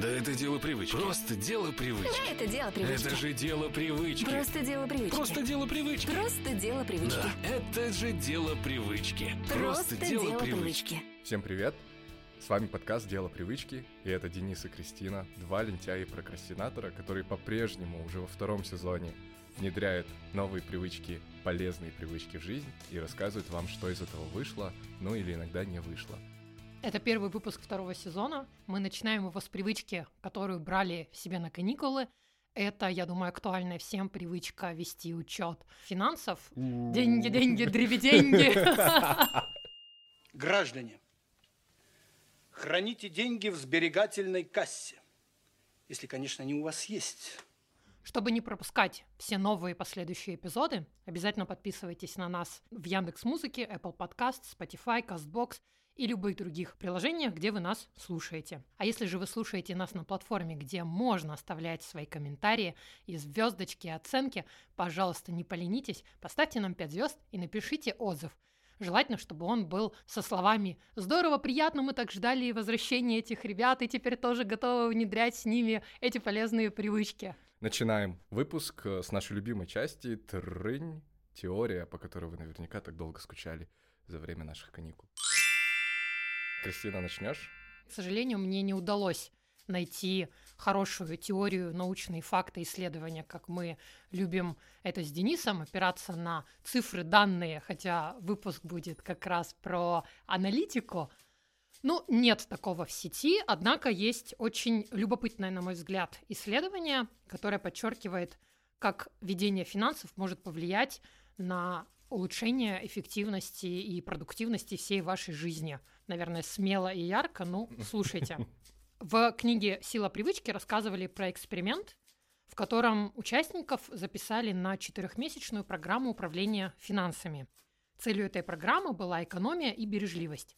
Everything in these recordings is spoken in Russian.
Да это дело привычки. Просто дело привычки. Это дело привычки. Это же дело привычки. Просто дело привычки. Просто дело привычки. Просто дело привычки. Да, это же дело привычки. Просто дело привычки. Всем привет! С вами подкаст «Дело привычки», и это Денис и Кристина, два лентяя и прокрастинатора, которые по-прежнему уже во втором сезоне внедряют новые привычки, полезные привычки в жизнь и рассказывают вам, что из этого вышло, ну или иногда не вышло. Это первый выпуск второго сезона. Мы начинаем его с привычки, которую брали себе на каникулы. Это, я думаю, актуальная всем привычка вести учет финансов. Деньги, деньги, дребеденьги. Граждане, храните деньги в сберегательной кассе. Если, конечно, они у вас есть. Чтобы не пропускать все новые последующие эпизоды, обязательно подписывайтесь на нас в Яндекс Музыке, Apple Podcast, Spotify, CastBox и любых других приложениях, где вы нас слушаете. А если же вы слушаете нас на платформе, где можно оставлять свои комментарии и звездочки, и оценки, пожалуйста, не поленитесь, поставьте нам 5 звезд и напишите отзыв. Желательно, чтобы он был со словами «Здорово, приятно, мы так ждали возвращения этих ребят, и теперь тоже готовы внедрять с ними эти полезные привычки». Начинаем выпуск э, с нашей любимой части «Трынь. Теория», по которой вы наверняка так долго скучали за время наших каникул. Кристина, начнешь? К сожалению, мне не удалось найти хорошую теорию, научные факты, исследования, как мы любим это с Денисом, опираться на цифры, данные, хотя выпуск будет как раз про аналитику. Ну, нет такого в сети, однако есть очень любопытное, на мой взгляд, исследование, которое подчеркивает, как ведение финансов может повлиять на улучшение эффективности и продуктивности всей вашей жизни. Наверное, смело и ярко, ну, слушайте. В книге «Сила привычки» рассказывали про эксперимент, в котором участников записали на четырехмесячную программу управления финансами. Целью этой программы была экономия и бережливость.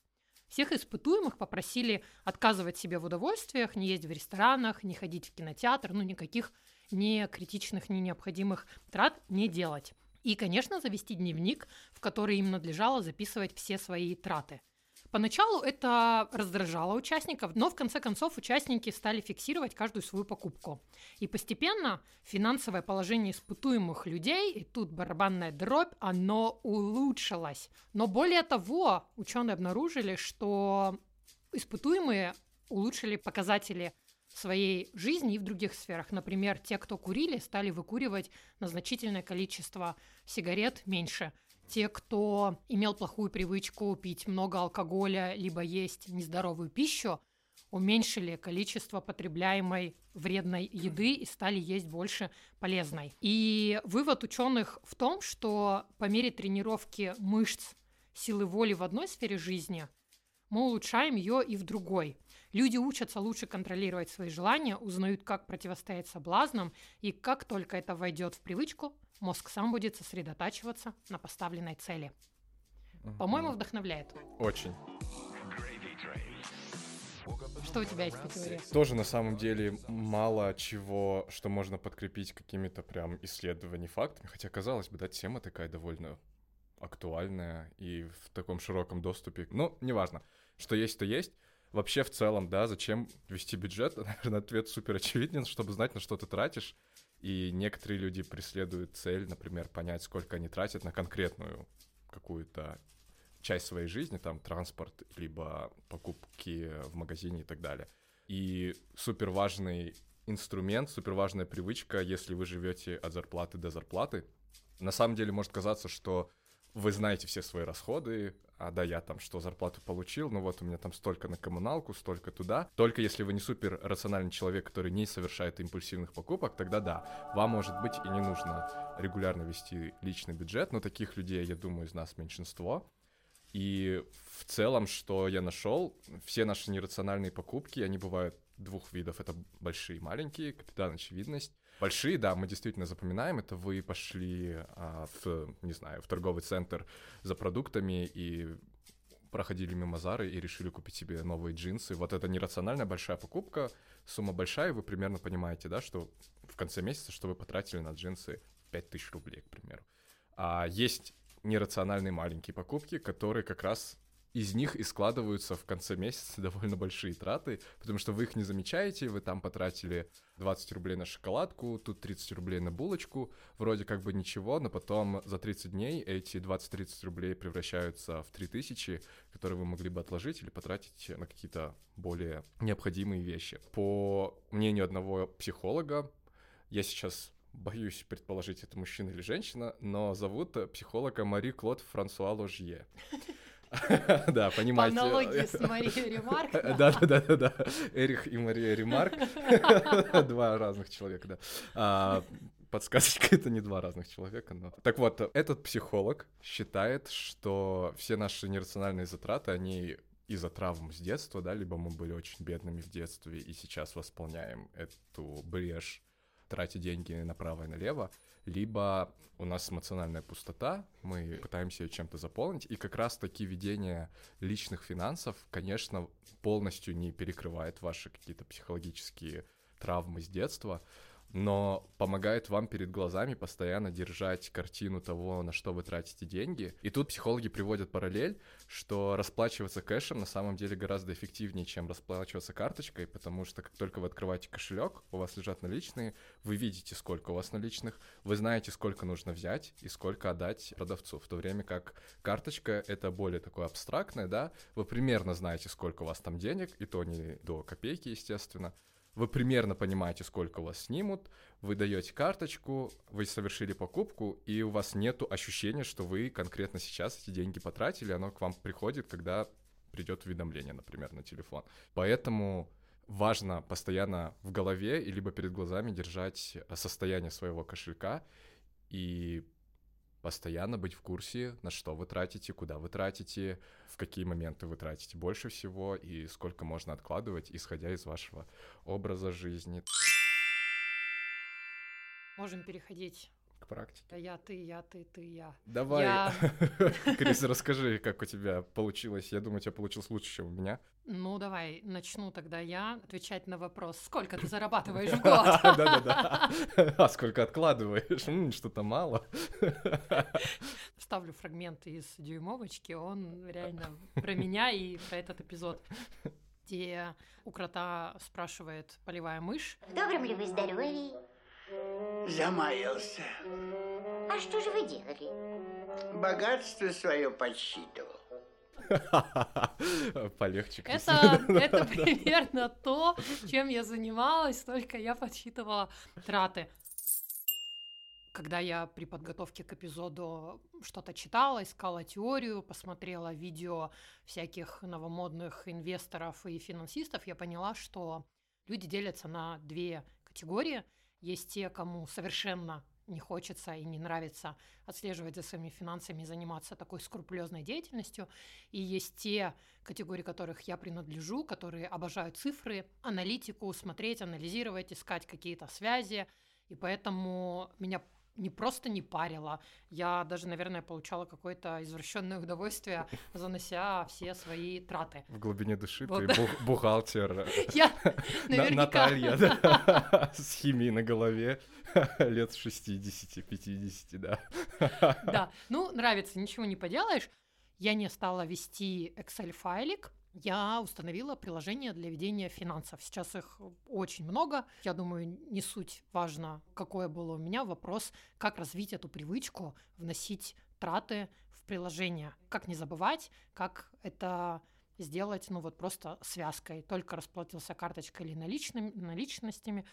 Всех испытуемых попросили отказывать себе в удовольствиях, не ездить в ресторанах, не ходить в кинотеатр, ну никаких не критичных, не необходимых трат не делать. И, конечно, завести дневник, в который им надлежало записывать все свои траты. Поначалу это раздражало участников, но в конце концов участники стали фиксировать каждую свою покупку. И постепенно финансовое положение испытуемых людей, и тут барабанная дробь, оно улучшилось. Но более того, ученые обнаружили, что испытуемые улучшили показатели своей жизни и в других сферах. Например, те, кто курили, стали выкуривать на значительное количество сигарет меньше. Те, кто имел плохую привычку пить много алкоголя, либо есть нездоровую пищу, уменьшили количество потребляемой вредной еды и стали есть больше полезной. И вывод ученых в том, что по мере тренировки мышц силы воли в одной сфере жизни, мы улучшаем ее и в другой. Люди учатся лучше контролировать свои желания, узнают, как противостоять соблазнам, и как только это войдет в привычку, мозг сам будет сосредотачиваться на поставленной цели. По-моему, вдохновляет. Очень. Что у тебя есть по теории? Тоже на самом деле мало чего, что можно подкрепить какими-то прям исследованиями, фактами, хотя, казалось бы, да, тема такая довольно актуальная и в таком широком доступе. Ну, неважно. Что есть, то есть. Вообще, в целом, да, зачем вести бюджет? Наверное, ответ супер очевиден, чтобы знать, на что ты тратишь. И некоторые люди преследуют цель, например, понять, сколько они тратят на конкретную какую-то часть своей жизни, там, транспорт, либо покупки в магазине и так далее. И супер важный инструмент, супер важная привычка, если вы живете от зарплаты до зарплаты. На самом деле может казаться, что вы знаете все свои расходы, а да, я там что, зарплату получил, ну вот у меня там столько на коммуналку, столько туда. Только если вы не супер рациональный человек, который не совершает импульсивных покупок, тогда да, вам, может быть, и не нужно регулярно вести личный бюджет, но таких людей, я думаю, из нас меньшинство. И в целом, что я нашел, все наши нерациональные покупки, они бывают двух видов. Это большие и маленькие, капитан очевидность. Большие, да, мы действительно запоминаем. Это вы пошли а, в, не знаю, в торговый центр за продуктами и проходили мимо Зары и решили купить себе новые джинсы. Вот это нерациональная большая покупка, сумма большая, и вы примерно понимаете, да, что в конце месяца, что вы потратили на джинсы 5000 рублей, к примеру. А есть нерациональные маленькие покупки, которые как раз из них и складываются в конце месяца довольно большие траты, потому что вы их не замечаете, вы там потратили 20 рублей на шоколадку, тут 30 рублей на булочку, вроде как бы ничего, но потом за 30 дней эти 20-30 рублей превращаются в 3000, которые вы могли бы отложить или потратить на какие-то более необходимые вещи. По мнению одного психолога, я сейчас боюсь предположить, это мужчина или женщина, но зовут психолога Мари Клод Франсуа Ложье. Да, понимаете. По аналогии с Марией Ремарк. Да, да, да, да. Эрих и Мария Ремарк. Два разных человека, да. А, подсказочка это не два разных человека, но... Так вот, этот психолог считает, что все наши нерациональные затраты, они из-за травм с детства, да, либо мы были очень бедными в детстве и сейчас восполняем эту брешь, тратя деньги направо и налево, либо у нас эмоциональная пустота, мы пытаемся ее чем-то заполнить, и как раз-таки ведение личных финансов, конечно, полностью не перекрывает ваши какие-то психологические травмы с детства, но помогает вам перед глазами постоянно держать картину того, на что вы тратите деньги. И тут психологи приводят параллель, что расплачиваться кэшем на самом деле гораздо эффективнее, чем расплачиваться карточкой, потому что как только вы открываете кошелек, у вас лежат наличные, вы видите, сколько у вас наличных, вы знаете, сколько нужно взять и сколько отдать продавцу, в то время как карточка — это более такое абстрактное, да, вы примерно знаете, сколько у вас там денег, и то не до копейки, естественно, вы примерно понимаете, сколько вас снимут, вы даете карточку, вы совершили покупку, и у вас нет ощущения, что вы конкретно сейчас эти деньги потратили, оно к вам приходит, когда придет уведомление, например, на телефон. Поэтому важно постоянно в голове и либо перед глазами держать состояние своего кошелька и постоянно быть в курсе, на что вы тратите, куда вы тратите, в какие моменты вы тратите больше всего и сколько можно откладывать, исходя из вашего образа жизни. Можем переходить к практике. Я, ты, я, ты, ты, я. Давай, Я- Крис, расскажи, как у тебя получилось. Я думаю, у тебя получилось лучше, чем у меня. Ну, давай, начну тогда я отвечать на вопрос, сколько ты зарабатываешь в год? Да-да-да. А сколько откладываешь? Что-то мало. Вставлю фрагмент из дюймовочки, он реально про меня и про этот эпизод, где у крота спрашивает полевая мышь, В добром ли вы здоровье? Замаялся. А что же вы делали? Богатство свое подсчитывал. Полегче. Это, это примерно то, чем я занималась, только я подсчитывала траты. Когда я при подготовке к эпизоду что-то читала, искала теорию, посмотрела видео всяких новомодных инвесторов и финансистов, я поняла, что люди делятся на две категории. Есть те, кому совершенно не хочется и не нравится отслеживать за своими финансами и заниматься такой скрупулезной деятельностью. И есть те категории, которых я принадлежу, которые обожают цифры, аналитику, смотреть, анализировать, искать какие-то связи. И поэтому меня не просто не парило, я даже, наверное, получала какое-то извращенное удовольствие, занося все свои траты. В глубине души Вот ты бух- бухгалтер. Я На- наверняка... Наталья, с химией на голове, лет 60-50, да. Да, ну, нравится, ничего не поделаешь. Я не стала вести Excel-файлик, я установила приложение для ведения финансов. Сейчас их очень много. Я думаю, не суть важно, какое было у меня вопрос, как развить эту привычку, вносить траты в приложение. Как не забывать, как это сделать, ну вот просто связкой. Только расплатился карточкой или наличными, наличностями,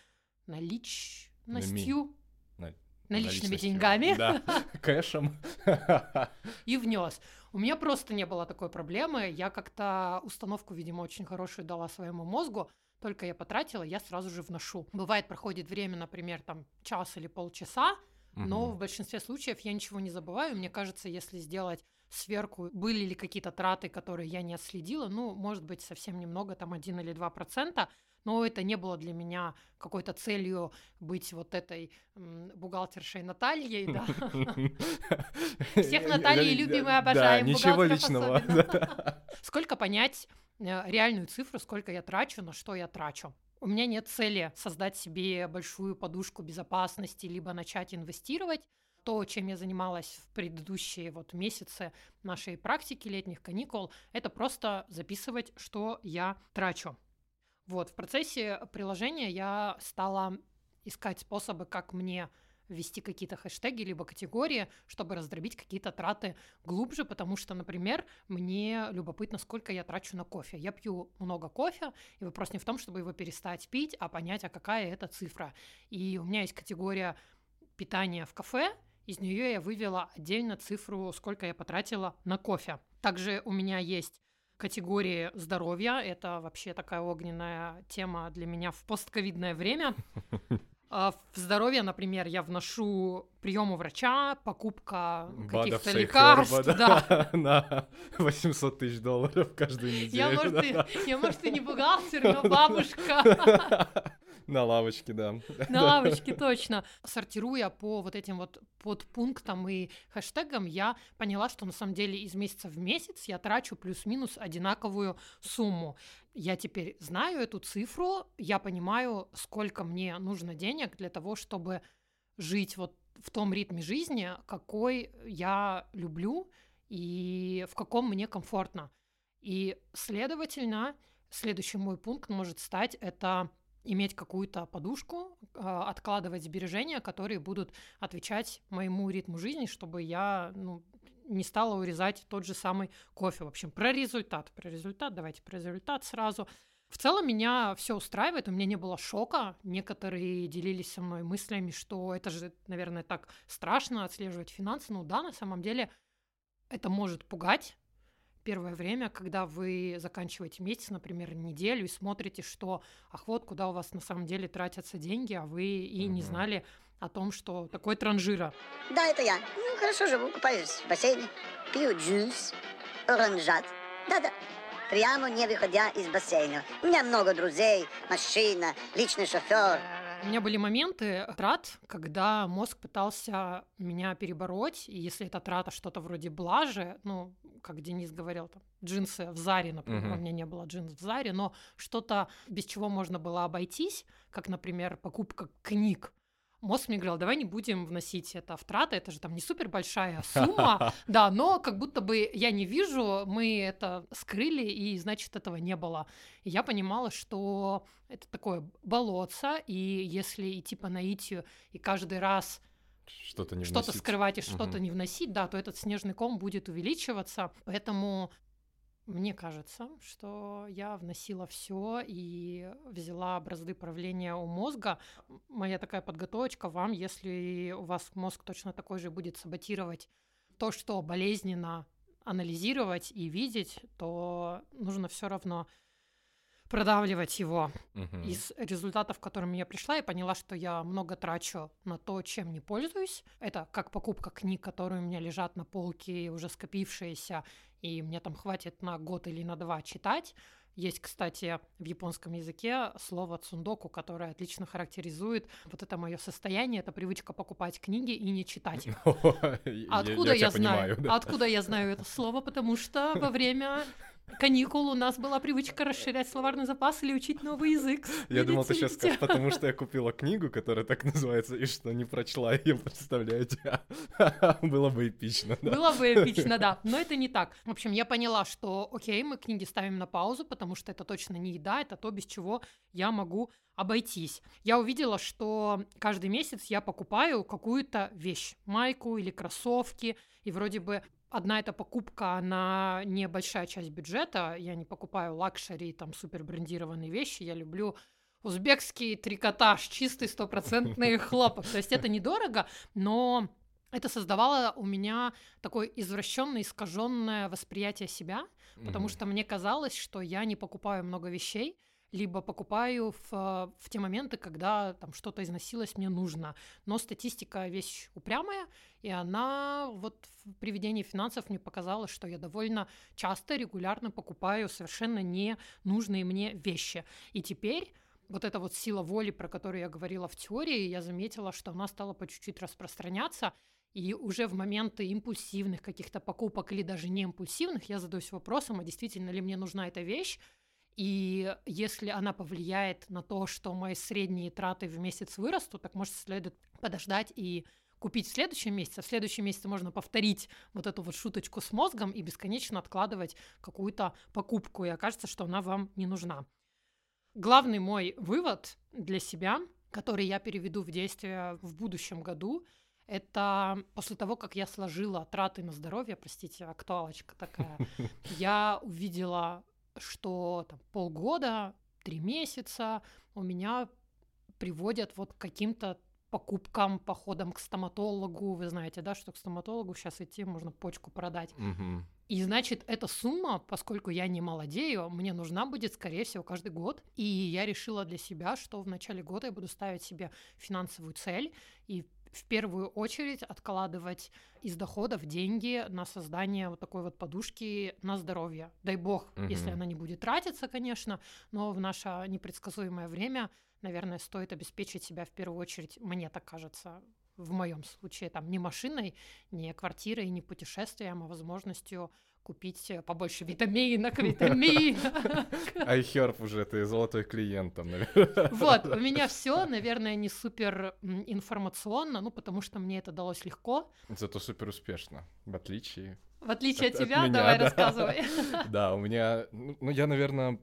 наличностью, На- наличными деньгами. Да, кэшем. и внес. У меня просто не было такой проблемы. Я как-то установку, видимо, очень хорошую дала своему мозгу. Только я потратила, я сразу же вношу. Бывает, проходит время, например, там час или полчаса, но в большинстве случаев я ничего не забываю. Мне кажется, если сделать сверку, были ли какие-то траты, которые я не отследила, ну, может быть, совсем немного, там 1 или 2 процента, но это не было для меня какой-то целью быть вот этой бухгалтершей Натальей, да. Всех Натальи любим и обожаем, ничего бухгалтеров личного. Сколько понять э, реальную цифру, сколько я трачу, на что я трачу? У меня нет цели создать себе большую подушку безопасности, либо начать инвестировать. то, чем я занималась в предыдущие вот месяцы нашей практики летних каникул, это просто записывать, что я трачу. Вот, в процессе приложения я стала искать способы, как мне ввести какие-то хэштеги либо категории, чтобы раздробить какие-то траты глубже, потому что, например, мне любопытно, сколько я трачу на кофе. Я пью много кофе, и вопрос не в том, чтобы его перестать пить, а понять, а какая это цифра. И у меня есть категория питания в кафе, из нее я вывела отдельно цифру, сколько я потратила на кофе. Также у меня есть категории здоровья. Это вообще такая огненная тема для меня в постковидное время. А, в здоровье, например, я вношу прием у врача, покупка каких-то лекарств. да, на 800 тысяч долларов каждую неделю. Я, может, и, я, может, и не бухгалтер, но бабушка. На лавочке, да. На лавочке, точно. Сортируя по вот этим вот подпунктам и хэштегам, я поняла, что на самом деле из месяца в месяц я трачу плюс-минус одинаковую сумму. Я теперь знаю эту цифру, я понимаю, сколько мне нужно денег для того, чтобы жить вот в том ритме жизни, какой я люблю и в каком мне комфортно. И, следовательно, следующий мой пункт может стать это иметь какую-то подушку, а, откладывать сбережения, которые будут отвечать моему ритму жизни, чтобы я ну, не стала урезать тот же самый кофе. В общем, про результат. Про результат, давайте про результат сразу. В целом меня все устраивает, у меня не было шока. Некоторые делились со мной мыслями, что это же, наверное, так страшно отслеживать финансы. Ну да, на самом деле это может пугать, первое время, когда вы заканчиваете месяц, например, неделю, и смотрите, что, ах, вот куда у вас на самом деле тратятся деньги, а вы и не знали о том, что такое транжира. Да, это я. Ну, хорошо живу, купаюсь в бассейне, пью джус, оранжат. Да-да, прямо не выходя из бассейна. У меня много друзей, машина, личный шофер. У меня были моменты трат, когда мозг пытался меня перебороть, и если эта трата что-то вроде блажи, ну, как Денис говорил, там, джинсы в Заре, например, uh-huh. у меня не было джинсов в Заре, но что-то, без чего можно было обойтись, как, например, покупка книг, мозг мне говорил, давай не будем вносить это в траты, это же там не супер большая сумма, да, но как будто бы я не вижу, мы это скрыли, и значит этого не было. И я понимала, что это такое болотце, и если идти по наитию и каждый раз что-то не что-то скрывать и что-то не вносить, да, то этот снежный ком будет увеличиваться. Поэтому мне кажется, что я вносила все и взяла бразды правления у мозга. Моя такая подготовочка вам, если у вас мозг точно такой же будет саботировать то, что болезненно анализировать и видеть, то нужно все равно продавливать его. Мгм. Из результатов, к которым я пришла, я поняла, что я много трачу на то, чем не пользуюсь. Это как покупка книг, которые у меня лежат на полке, уже скопившиеся, и мне там хватит на год или на два читать. Есть, кстати, в японском языке слово цундоку, которое отлично характеризует вот это мое состояние, это привычка покупать книги и не читать. Откуда я, знаю? понимаю, да. Откуда я знаю это слово? Потому что во время каникул у нас была привычка расширять словарный запас или учить новый язык. Я думал, ты сейчас скажешь, потому что я купила книгу, которая так называется, и что не прочла ее, представляете? Было бы эпично, да? Было бы эпично, да. Но это не так. В общем, я поняла, что окей, мы книги ставим на паузу, потому что это точно не еда, это то, без чего я могу обойтись. Я увидела, что каждый месяц я покупаю какую-то вещь, майку или кроссовки, и вроде бы Одна эта покупка, она небольшая часть бюджета. Я не покупаю luxury, там, супер брендированные вещи. Я люблю узбекский трикотаж, чистый стопроцентный хлопок. То есть это недорого, но это создавало у меня такое извращенное, искаженное восприятие себя, потому Мгм. что мне казалось, что я не покупаю много вещей, либо покупаю в, э, в те моменты, когда там что-то износилось, мне нужно. Но статистика вещь упрямая, и она вот в приведении финансов мне показала, что я довольно часто, регулярно покупаю совершенно не нужные мне вещи. И теперь вот эта вот сила воли, про которую я говорила в теории, я заметила, что она стала по чуть-чуть распространяться, и уже в моменты импульсивных каких-то покупок или даже не импульсивных я задаюсь вопросом, а действительно ли мне нужна эта вещь, и если она повлияет на то, что мои средние траты в месяц вырастут, так может следует подождать и купить в следующем месяце, в следующем месяце можно повторить вот эту вот шуточку с мозгом и бесконечно откладывать какую-то покупку, и окажется, что она вам не нужна. Главный мой вывод для себя, который я переведу в действие в будущем году, это после того, как я сложила траты на здоровье, простите, актуалочка такая, я увидела, что там, полгода, три месяца у меня приводят вот к каким-то покупкам, походам к стоматологу. Вы знаете, да, что к стоматологу сейчас идти можно почку продать. Мгм. И значит, эта сумма, поскольку я не молодею, мне нужна будет, скорее всего, каждый год. И я решила для себя, что в начале года я буду ставить себе финансовую цель и в первую очередь откладывать из доходов деньги на создание вот такой вот подушки на здоровье. Дай бог, если Мгм. она не будет тратиться, конечно, но в наше непредсказуемое время, наверное, стоит обеспечить себя в первую очередь, мне так кажется, в моем случае, там, не машиной, не квартирой, не путешествием, а возможностью купить э, побольше витаминок, витаминок. iHerb уже ты золотой клиент там, наверное. Вот, у меня все, наверное, не супер информационно, ну, потому что мне это далось легко. Зато супер успешно, в отличие. В отличие от От- от тебя, меня, давай да. рассказывай. Да, у меня, ну, я, наверное,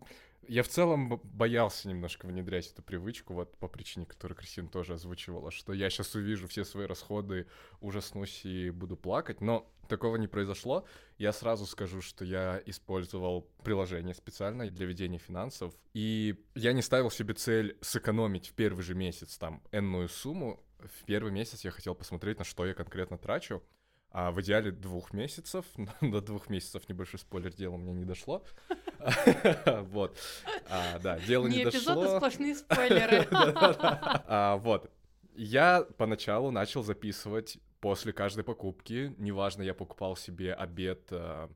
я в целом боялся немножко внедрять эту привычку, вот по причине, которую Кристина тоже озвучивала, что я сейчас увижу все свои расходы, ужаснусь и буду плакать, но такого не произошло. Я сразу скажу, что я использовал приложение специальное для ведения финансов, и я не ставил себе цель сэкономить в первый же месяц там энную сумму. В первый месяц я хотел посмотреть, на что я конкретно трачу, а в идеале двух месяцев. До двух месяцев небольшой спойлер дело мне не дошло. Вот. А, Да, дело не Не эпизод, а дошло. сплошные спойлеры. А, Вот. Я поначалу начал записывать после каждой покупки. Неважно, я покупал себе обед, а,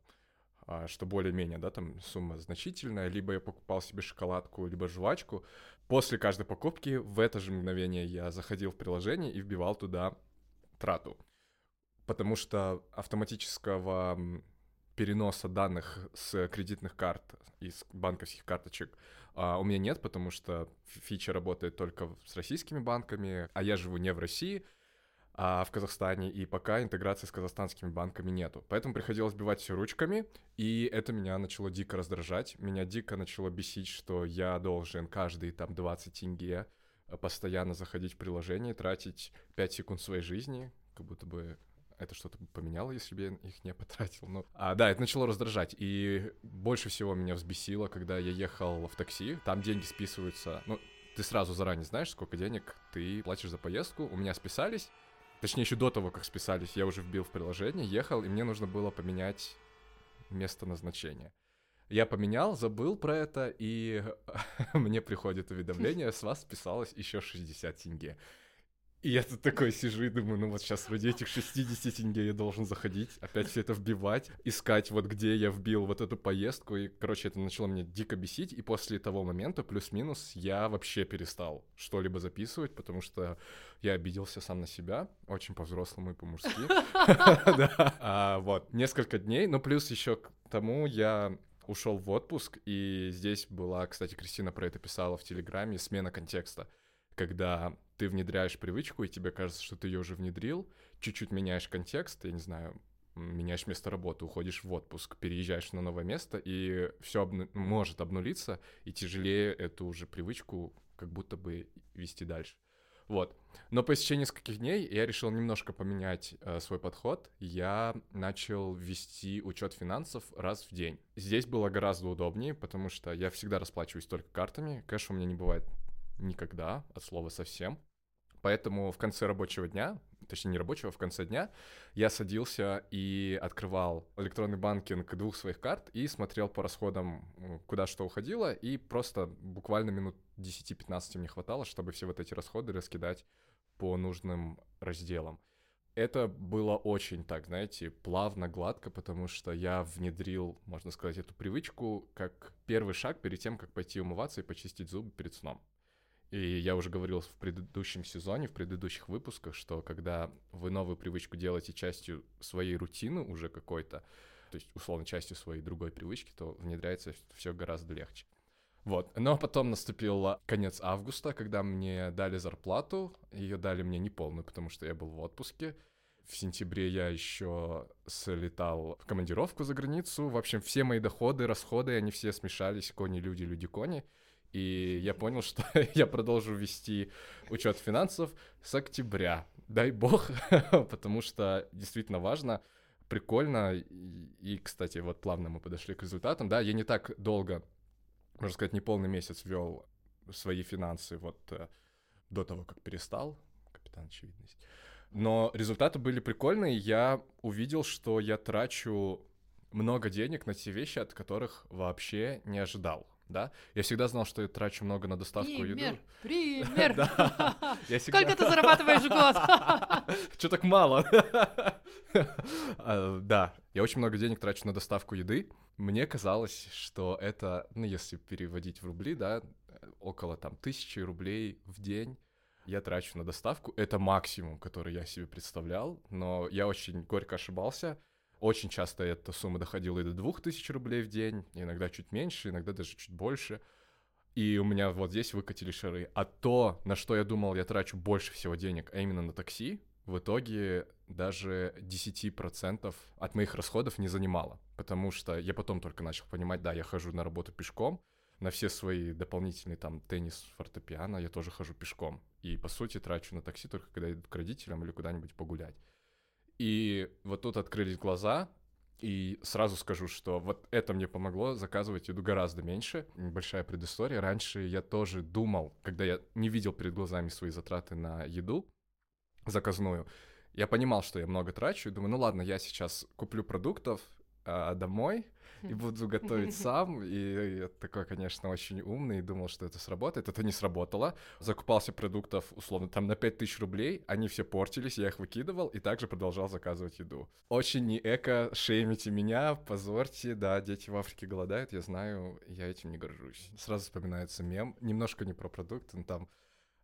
а, что более-менее, да, там сумма значительная, либо я покупал себе шоколадку, либо жвачку. После каждой покупки в это же мгновение я заходил в приложение и вбивал туда трату. Потому что автоматического переноса данных с кредитных карт и с банковских карточек а, у меня нет, потому что фи- фича работает только с российскими банками, а я живу не в России, а в Казахстане, и пока интеграции с казахстанскими банками нету. Поэтому приходилось бивать все ручками, и это меня начало дико раздражать. Меня дико начало бесить, что я должен каждые там 20 тенге э, постоянно заходить в приложение, тратить 5 секунд своей жизни, как будто бы это что-то поменяло, если бы я их не потратил. Ну, а, да, это начало раздражать. И больше всего меня взбесило, когда я ехал в такси. Там деньги списываются. Ну, ты сразу заранее знаешь, сколько денег ты платишь за поездку. У меня списались. Точнее, еще до того, как списались, я уже вбил в приложение, ехал, и мне нужно было поменять место назначения. Я поменял, забыл про это, и мне приходит уведомление, с вас списалось еще 60 тенге. И я тут такой сижу и думаю, ну вот сейчас вроде этих 60 тенге я должен заходить, опять все это вбивать, искать вот где я вбил вот эту поездку, и, короче, это начало меня дико бесить, и после того момента, плюс-минус, я вообще перестал что-либо записывать, потому что я обиделся сам на себя, очень по-взрослому и по-мужски. А, Вот, несколько дней, но плюс еще к тому я ушел в отпуск, и здесь была, кстати, Кристина про это писала в Телеграме, смена контекста когда ты внедряешь привычку, и тебе кажется, что ты ее уже внедрил, чуть-чуть меняешь контекст, я не знаю, меняешь место работы, уходишь в отпуск, переезжаешь на новое место, и все может обнулиться, и тяжелее эту уже привычку как будто бы вести дальше. Вот. Но по истечении нескольких дней я решил немножко поменять э, свой подход. Я начал вести учет финансов раз в день. Здесь было гораздо удобнее, потому что я всегда расплачиваюсь только картами. Кэша у меня не бывает никогда, от слова совсем. Поэтому в конце рабочего дня, точнее не рабочего, в конце дня, я садился и открывал электронный банкинг двух своих карт и смотрел по расходам, куда что уходило, и просто буквально минут 10-15 мне хватало, чтобы все вот эти расходы раскидать по нужным разделам. Это было очень так, знаете, плавно, гладко, потому что я внедрил, можно сказать, эту привычку как первый шаг перед тем, как пойти умываться и почистить зубы перед сном. И я уже говорил в предыдущем сезоне, в предыдущих выпусках, что когда вы новую привычку делаете частью своей рутины уже какой-то, то есть, условно, частью своей другой привычки, то внедряется все гораздо легче. Вот. Но потом наступил конец августа, когда мне дали зарплату. Ее дали мне не полную, потому что я был в отпуске. В сентябре я еще слетал в командировку за границу. В общем, все мои доходы, расходы, они все смешались. Кони, люди, люди, кони. И я понял, что я продолжу вести учет финансов с октября. Дай бог, потому что действительно важно, прикольно. И, кстати, вот плавно мы подошли к результатам. Да, я не так долго, можно сказать, не полный месяц вел свои финансы вот э, до того, как перестал. Капитан очевидность. Но результаты были прикольные. Я увидел, что я трачу много денег на те вещи, от которых вообще не ожидал. Да? Я всегда знал, что я трачу много на доставку Пример, еды. пример. Всегда- Сколько ты зарабатываешь в год? Чё так мало? А, Да, я очень много денег трачу на доставку еды. Мне казалось, что это, ну, если переводить в рубли, да, около там тысячи рублей в день я трачу на доставку. Это максимум, который я себе представлял, но я очень горько ошибался. Очень часто эта сумма доходила и до двух тысяч рублей в день, иногда чуть меньше, иногда даже чуть больше. И у меня вот здесь выкатили шары. А то, на что я думал, я трачу больше всего денег, а именно на такси, в итоге даже 10% от моих расходов не занимало. Потому что я потом только начал понимать, да, я хожу на работу пешком, на все свои дополнительные там теннис, фортепиано я тоже хожу пешком. И, по сути, трачу на такси только когда иду к родителям или куда-нибудь погулять. И вот тут открылись глаза, и сразу скажу, что вот это мне помогло заказывать еду гораздо меньше. Небольшая предыстория. Раньше я тоже думал, когда я не видел перед глазами свои затраты на еду заказную, я понимал, что я много трачу, и думаю, ну ладно, я сейчас куплю продуктов а, домой и буду готовить сам. И я такой, конечно, очень умный, и думал, что это сработает. Это не сработало. Закупался продуктов, условно, там на 5000 рублей, они все портились, я их выкидывал и также продолжал заказывать еду. Очень не эко, шеймите меня, позорьте, да, дети в Африке голодают, я знаю, я этим не горжусь. Сразу вспоминается мем, немножко не про продукты, но там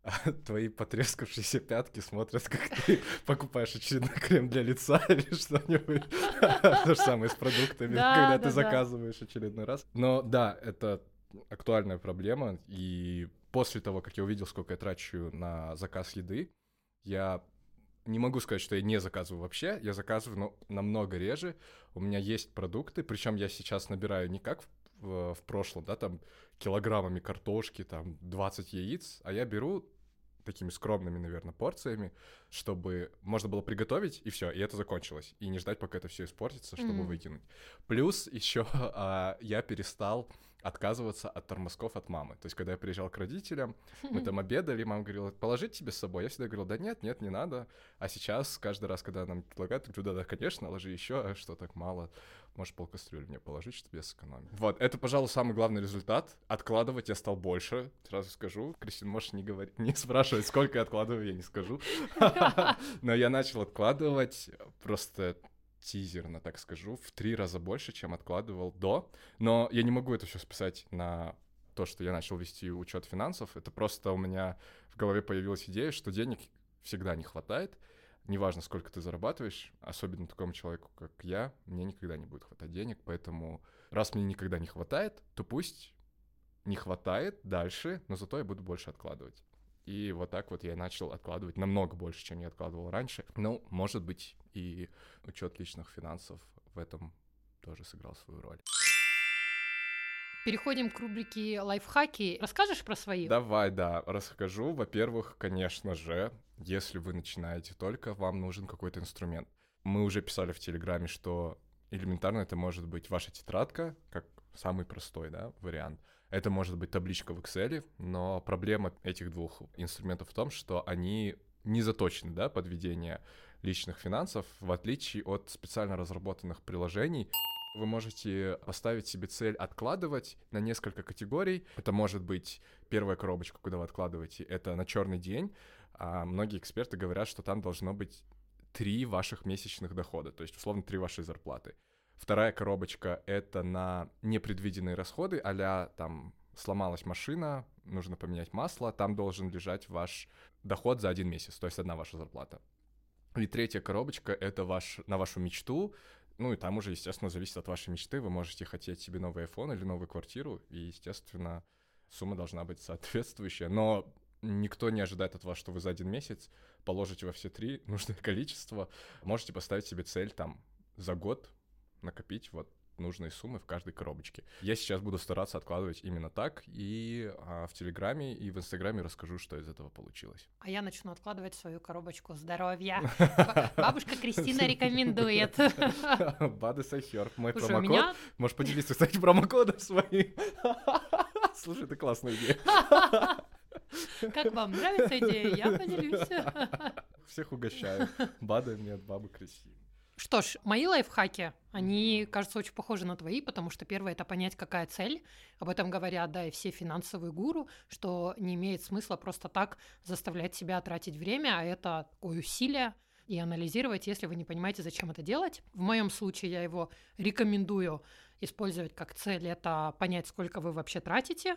твои потрескавшиеся пятки смотрят, как ты покупаешь очередной крем для лица или что-нибудь. То же самое с продуктами, Да, когда да, ты заказываешь очередной раз. Но да, это актуальная проблема, и после того, как я увидел, сколько я трачу на заказ еды, я не могу сказать, что я не заказываю вообще, я заказываю, но намного реже. У меня есть продукты, причем я сейчас набираю не как в, в- в прошлом, да, там килограммами картошки, там 20 яиц, а я беру такими скромными, наверное, порциями, чтобы можно было приготовить, и все, и это закончилось. И не ждать, пока это все испортится, чтобы Мгм. выкинуть. Плюс еще я перестал отказываться от тормозков от мамы. То есть, когда я приезжал к родителям, мы там обедали, мама говорила, положить тебе с собой? Я всегда говорил, да нет, нет, не надо. А сейчас, каждый раз, когда нам предлагают, я говорю, да, да, конечно, ложи еще, а что так мало? Можешь полкастрюли мне положить, чтобы я сэкономил. Вот, это, пожалуй, самый главный результат. Откладывать я стал больше, сразу скажу. Кристин, можешь не говорить, не спрашивать, сколько я откладываю, я не скажу. Но я начал откладывать просто тизерно, так скажу, в три раза больше, чем откладывал до. Но я не могу это все списать на то, что я начал вести учет финансов. Это просто у меня в голове появилась идея, что денег всегда не хватает. Неважно, сколько ты зарабатываешь, особенно такому человеку, как я, мне никогда не будет хватать денег, поэтому раз мне никогда не хватает, то пусть не хватает дальше, но зато я буду больше откладывать. И вот так вот я начал откладывать намного больше, чем я откладывал раньше. Ну, может быть, и учет личных финансов в этом тоже сыграл свою роль. Переходим к рубрике лайфхаки. Расскажешь про свои? Давай, да, расскажу. Во-первых, конечно же, если вы начинаете только, вам нужен какой-то инструмент. Мы уже писали в Телеграме, что элементарно это может быть ваша тетрадка, как самый простой, да, вариант. Это может быть табличка в Excel, но проблема этих двух инструментов в том, что они не заточены, да, под ведение личных финансов, в отличие от специально разработанных приложений, вы можете поставить себе цель откладывать на несколько категорий. Это может быть первая коробочка, куда вы откладываете, это на черный день. А многие эксперты говорят, что там должно быть три ваших месячных дохода, то есть условно три вашей зарплаты. Вторая коробочка — это на непредвиденные расходы, а там сломалась машина, нужно поменять масло, там должен лежать ваш доход за один месяц, то есть одна ваша зарплата. И третья коробочка — это ваш, на вашу мечту, ну и там уже, естественно, зависит от вашей мечты. Вы можете хотеть себе новый iPhone или новую квартиру, и, естественно, сумма должна быть соответствующая. Но никто не ожидает от вас, что вы за один месяц положите во все три нужное количество. Можете поставить себе цель там за год накопить вот нужные суммы в каждой коробочке. Я сейчас буду стараться откладывать именно так, и а, в Телеграме и в Инстаграме расскажу, что из этого получилось. А я начну откладывать свою коробочку здоровья. Бабушка Кристина рекомендует. Бады Сайхер, мой промокод. Можешь поделиться, кстати, промокодом своим. Слушай, это классная идея. Как вам нравится идея? Я поделюсь. Всех угощаю. Бадами от бабы Кристины. Что ж, мои лайфхаки, они, кажется, очень похожи на твои, потому что первое — это понять, какая цель. Об этом говорят, да, и все финансовые гуру, что не имеет смысла просто так заставлять себя тратить время, а это такое усилие, и анализировать, если вы не понимаете, зачем это делать. В моем случае я его рекомендую использовать как цель, это понять, сколько вы вообще тратите,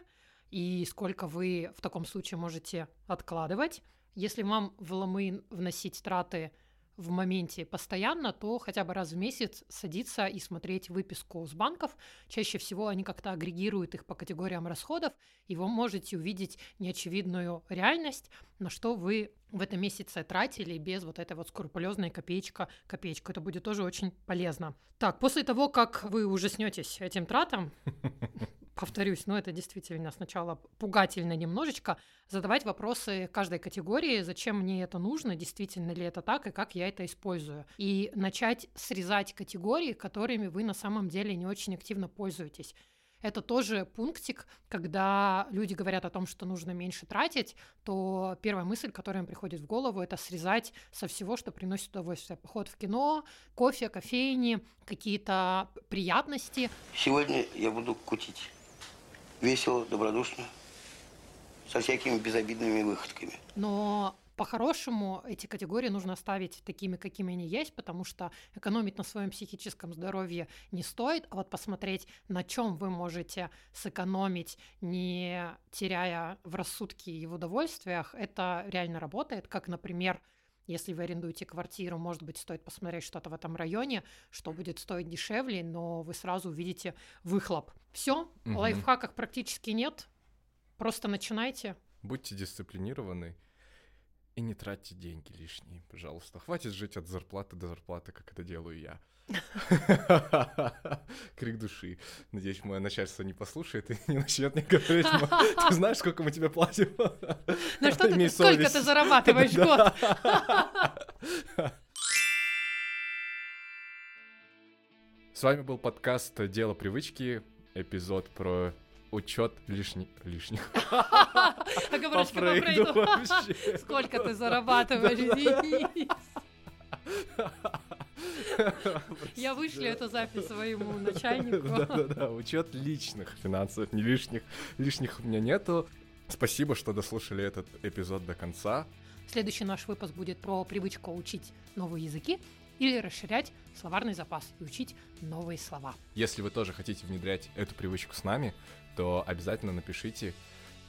и сколько вы в таком случае можете откладывать. Если вам в ломы вносить траты в моменте постоянно, то хотя бы раз в месяц садиться и смотреть выписку с банков. Чаще всего они как-то агрегируют их по категориям расходов, и вы можете увидеть неочевидную реальность, на что вы в этом месяце тратили без вот этой вот скрупулезной копеечка копеечку. Это будет тоже очень полезно. Так, после того, как вы ужаснетесь этим тратам, повторюсь, но это действительно сначала пугательно немножечко, задавать вопросы каждой категории, зачем мне это нужно, действительно ли это так и как я это использую. И начать срезать категории, которыми вы на самом деле не очень активно пользуетесь. Это тоже пунктик, когда люди говорят о том, что нужно меньше тратить, то первая мысль, которая им приходит в голову, это срезать со всего, что приносит удовольствие. Поход в кино, кофе, кофейни, какие-то приятности. Сегодня я буду кутить. Весело, добродушно, со всякими безобидными выходками. Но по-хорошему эти категории нужно оставить такими, какими они есть, потому что экономить на своем психическом здоровье не стоит, а вот посмотреть, на чем вы можете сэкономить, не теряя в рассудке и в удовольствиях, это реально работает, как, например, если вы арендуете квартиру, может быть, стоит посмотреть что-то в этом районе, что будет стоить дешевле, но вы сразу увидите выхлоп. Все, Мгм. лайфхаков практически нет. Просто начинайте. Будьте дисциплинированы и не тратьте деньги лишние, пожалуйста. Хватит жить от зарплаты до зарплаты, как это делаю я. Крик души. Надеюсь, мое начальство не послушает и не начнет мне говорить, «Ма, ты знаешь, сколько мы тебе платим? Ну что ты, сколько ты совесть». зарабатываешь год? С вами был подкаст «Дело привычки», эпизод про учет лишних... лишних. Оговорочка по Фрейду. Сколько ты зарабатываешь? Я вышлю эту запись своему начальнику. Да-да-да, учет личных финансов, не лишних. Лишних у меня нету. Спасибо, что дослушали этот эпизод до конца. Следующий наш выпуск будет про привычку учить новые языки или расширять словарный запас и учить новые слова. Если вы тоже хотите внедрять эту привычку с нами, то обязательно напишите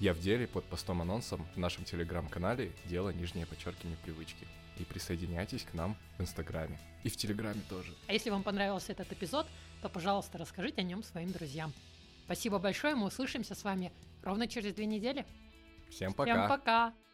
«Я в деле» под постом-анонсом в нашем телеграм-канале «Дело нижнее подчеркивание привычки». И присоединяйтесь к нам в Инстаграме. И в Телеграме тоже. А если вам понравился этот эпизод, то, пожалуйста, расскажите о нем своим друзьям. Спасибо большое, мы услышимся с вами ровно через две недели. Всем пока! Всем пока!